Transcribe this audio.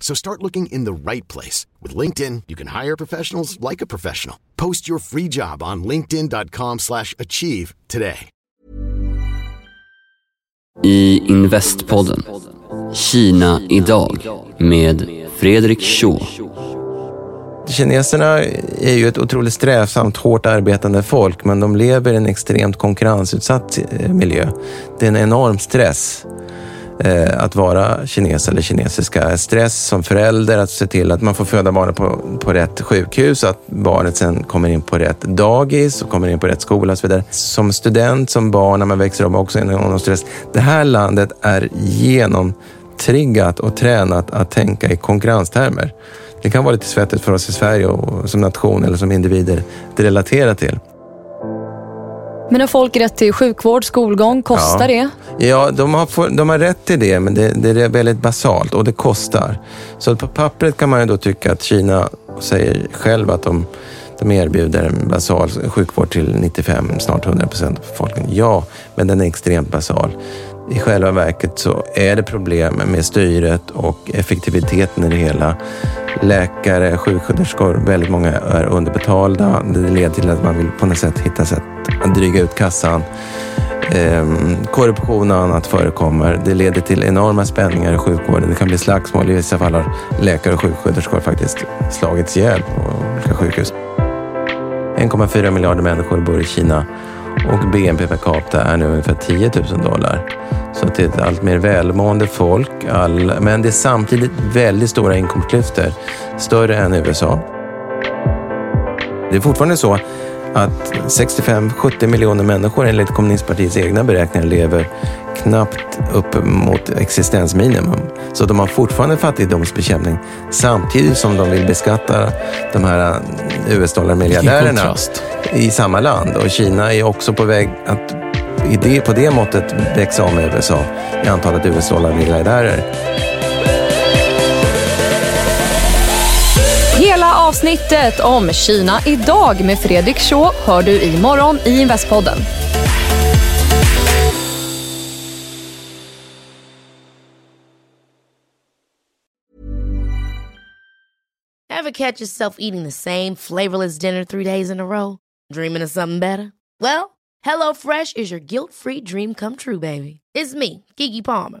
So start looking in the right place. With LinkedIn, you can hire professionals like a professional. Post your free job on linkedin.com slash achieve today. I Investpodden Kina idag med Fredrik Shaw. Kineserna är ju ett otroligt strävsamt, hårt arbetande folk, men de lever i en extremt konkurrensutsatt eh, miljö. Det är en enorm stress Eh, att vara kines eller kinesiska. Stress som förälder, att se till att man får föda barnet på, på rätt sjukhus, att barnet sen kommer in på rätt dagis och kommer in på rätt skola och så vidare. Som student, som barn, när man växer upp, också en enorm stress. Det här landet är genomtriggat och tränat att tänka i konkurrenstermer. Det kan vara lite svettigt för oss i Sverige och som nation eller som individer att relatera till. Men har folk rätt till sjukvård, skolgång? Kostar ja. det? Ja, de har, de har rätt till det, men det, det, är väldigt basalt och det kostar. Så på pappret kan man ju då tycka att Kina säger själv att de, de erbjuder basal sjukvård till 95, snart 100 procent av befolkningen. Ja, men den är extremt basal. I själva verket så är det problem med styret och effektiviteten i det hela. Läkare, sjuksköterskor, väldigt många är underbetalda. Det leder till att man vill på något sätt hitta sätt att dryga ut kassan. Ehm, korruption och annat förekommer. Det leder till enorma spänningar i sjukvården. Det kan bli slagsmål. I vissa fall har läkare och sjuksköterskor faktiskt slagits ihjäl på olika sjukhus. 1,4 miljarder människor bor i Kina och BNP per capita är nu ungefär 10 000 dollar. Så det är ett allt mer välmående folk, all, men det är samtidigt väldigt stora inkomstklyftor, större än i USA. Det är fortfarande så att 65-70 miljoner människor enligt kommunistpartiets egna beräkningar lever knappt upp mot existensminimum. Så de har fortfarande fattigdomsbekämpning samtidigt som de vill beskatta de här US-dollar-miljardärerna i samma land. Och Kina är också på väg att i det, på det måttet växa om USA i antalet US-dollar-miljardärer. Hela avsnittet om Kina idag med Fredrik Shaw hör du imorgon i Investpodden. Ever catch yourself eating the same flavorless dinner three days in a row? Dreaming of something better? Well, HelloFresh is your guilt-free dream come true, baby. It's me, Kiki Palmer.